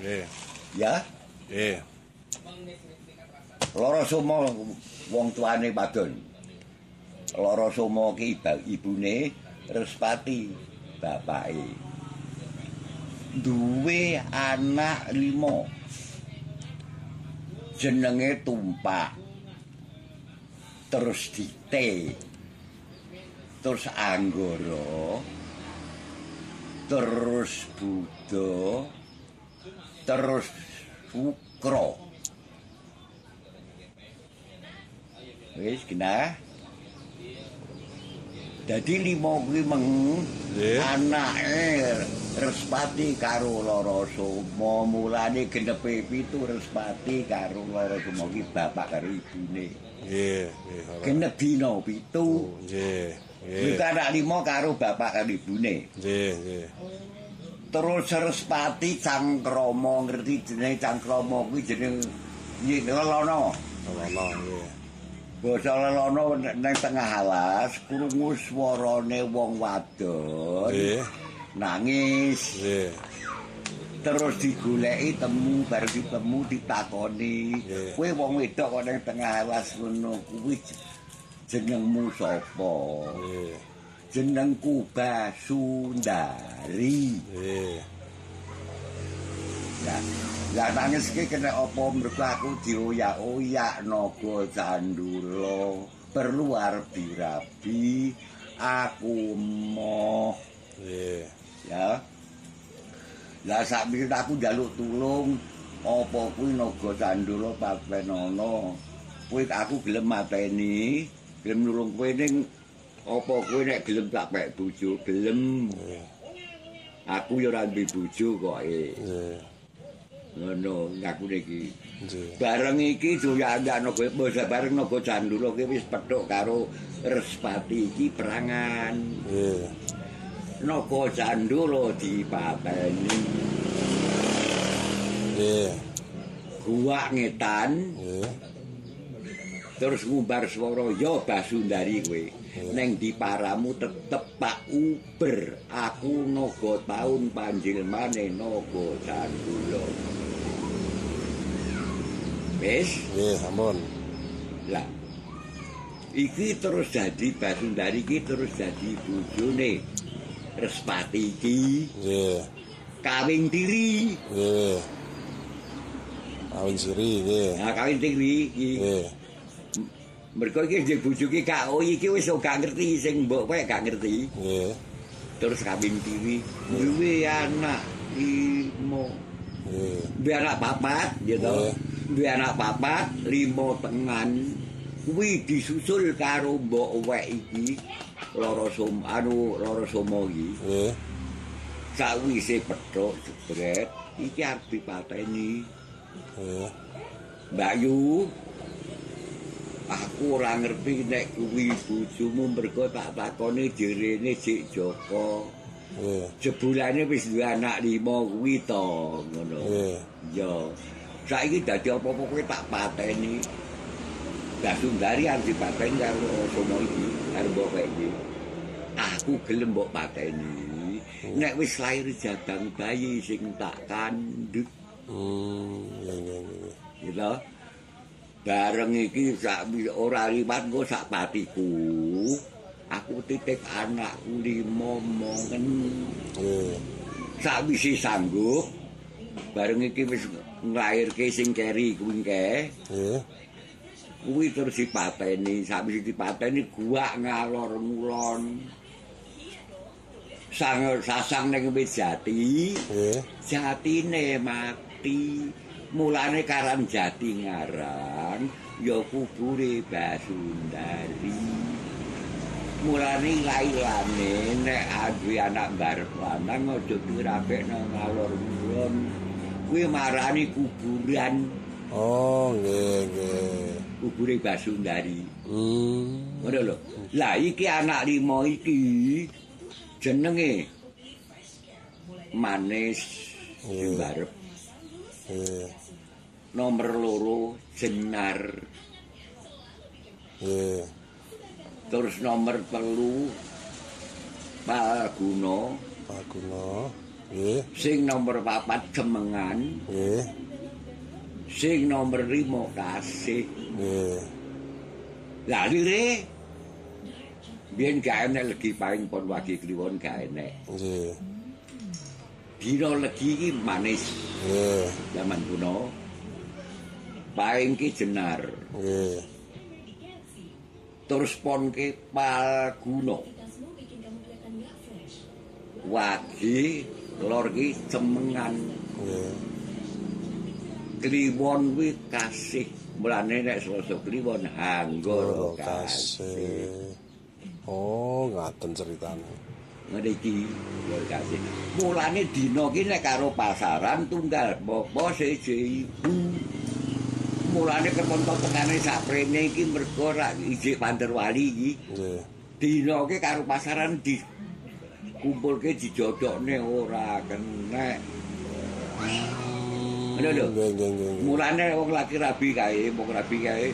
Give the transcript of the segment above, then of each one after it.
Nggih. Ya. Nggih. Loro sumo wong tuane wadon. Loro sumo ki ibune Respati bapake. Duwe anak limo. Jenenge Tumpak. Terus Dite. Terus Anggara. Terus Budo. Terus Sukro. Wis kena. Dadi lima kuwi meng anake Respati karo Loro Sumo mulane genepe pitu Respati karo Loro Sumo ki bapak karo ibune. Nggih, nggih. Genep dina pitu. Nggih. Kuwi Nggih. anak lima karo bapak karo ibune. Nggih, nggih. Terus Respati Cangkrama ngerti jenenge Cangkrama kuwi jeneng Lelono. Ora nggih. Basa lelono nang tengah alas krungu swarane wong wadon Nggih. nangis Nggih. terus digoleki temu bar ditemu ditakoni kowe wong wedok kok nang tengah alas ngono kuwi jenengmu sapa Nggih. Jenengku Basundari. Nggih. ya lah nangis ki kena apa mergo aku dioyak-oyak naga candula perlu arep dirabi. Aku moh. Nggih. ya. Lah sak aku njaluk tulung apa kuwi naga candula papenono kuwi aku gelem mateni gelem nulung kowe ning apa kowe nek gelem tak pek bojo gelem aku ya ora duwe bojo kok eh. Nggih. ngono ngaku iki bareng iki doyan naga basa bareng naga candula ki wis pethuk karo Respati iki perangan Nggih. naga candula dipateni Nggih. guwak ngetan Nggih. terus ngumbar swara ya Basundari kowe neng diparamu tetep Pak Uber aku naga taun panjilmane naga candula wis Nggih, sampun. Lah. Iki terus jadi Basundari iki terus jadi bojone Respati iki Nggih. kawin tiri. Nggih. Awin siri nggih. Nah, kawin tiri iki. Nggih. Mergo iki jeneng bojo iki gak oh iki wis gak ngerti sing mbok kowe gak ngerti. Nggih. Terus kawin tiri duwe anak limo. Nggih. Duwe anak papat gitu. Nggih. Duwe anak papat, limo tengan. Kuwi disusul karo mbok wek iki. Loro som anu loro somo iki. Nggih. Sawise pethuk jebret iki arep dipateni. Nggih. Mbak Yu Aku ora ngerti nek kuwi bojomu mergo tak takoni jerene Cik Joko. Nggih. Jebulane wis duwe anak lima kuwi to, ngono. Nggih. Ya. Saiki dadi apa-apa kowe tak pateni. Basundari arep dipateni karo somo iki, karo kowe iki. Aku gelem mbok pateni. Nek wis lair jabang bayi sing tak kandhut Hmm, nggih nggih nggih. gitu. Bareng iki sak ora liwat engko sak patiku. Aku titip anakku limo mongen. Nggih. Sakwise sanggup bareng iki wis nglairke sing keri kuwi ke. Nggih. Kuwi terus dipateni, sakwise dipateni guak ngalor ngulon. Sang sasang ning wit jati. Nggih. jatine mati mulane karan jati ngarang ya kubure Basundari mulane lailane nek aduwe anak barep lanang aja dirapekno ngalor ngulon kuwi marani kuburan Oh, nggih nggih. kubure Basundari Hmm. ngono lho lah iki anak lima iki jenenge manis sing Iya. barep Nggih. Nomor loro jenar Nggih. terus nomor telu palguna Pak Guno. Nggih. Sing nomor papat cemengan, Nggih. sing nomor lima kasih. Nggih. Lah lire Biyen gak enek legi paling pon wagi kliwon gak enek. Nggih. Dina legi iki manis Nggih. zaman kuno. Paling ki jenar. Nggih. Terus pon ki palguna. Wagi lor ki cemengan. Nggih. Kliwon kuwi kasih. Mulane nek Selasa kliwon hanggara kasih. kasih. Oh, ngaten ceritane. Ngene iki lho kasih. Mulane dina ki nek karo pasaran tunggal apa siji ibu. Mulane ketonton tengane saprene iki mergo ra ijik Panderwali iki. Nggih. Dina ki karo pasaran di kumpulke dijodokne ora kenek. Ngono lho. Mulane wong laki rabi kae, wong rabi kae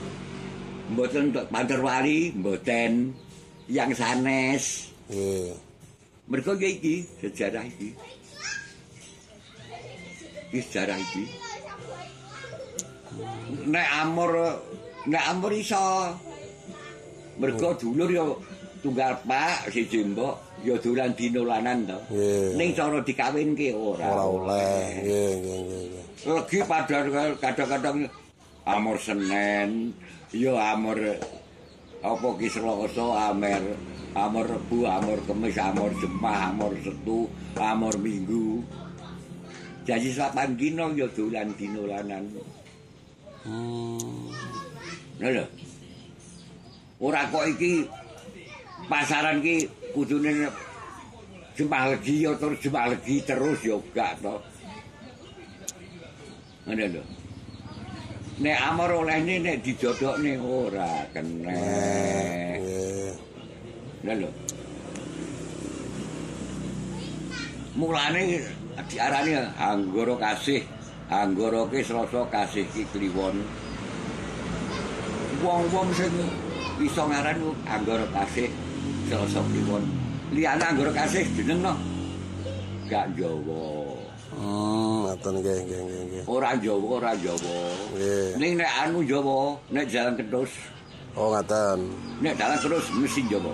mboten untuk Panderwali, mboten yang sanes. Nggih. Ya iki, sejarah iki. Iki sejarah iki. Nek amor, nek amor iso. Mereka dulur ya tunggal pak, si jembok, ya dolan dinolanan to. Ning cara dikawinke ora. Ora oleh. Nggih, nggih, nggih. Legi padha kadang-kadang amor Senin, ya amor apa ki Selasa, amer amor Rebu, amor Kamis, amor Jumat, amor Setu, amor Minggu. Jadi sapan dino ya dolan dinolanan. Hmm. Lho. Ora kok iki pasaran ki kudune Jumat legi ya terus Jumat legi terus ya gak to. Ngene lho. Nek amor olehne nek dijodokne ora. Nggih. Lha lho. Mulane diarani anggara kasih, anggara ki Selasa kasih ki kliwon. Wong-wong sing iso ngaran ku anggara kasih Selasa kliwon. Liyane anggara kasih jeneng no. Gak Jawa. Hmm, ngaten nggih, nggih, nggih. Ora Jawa, ora Jawa. Nggih. Ning nek anu Jawa, nek jalan kedus, Oh, ngaten. nek dalan terus mesti Jawa.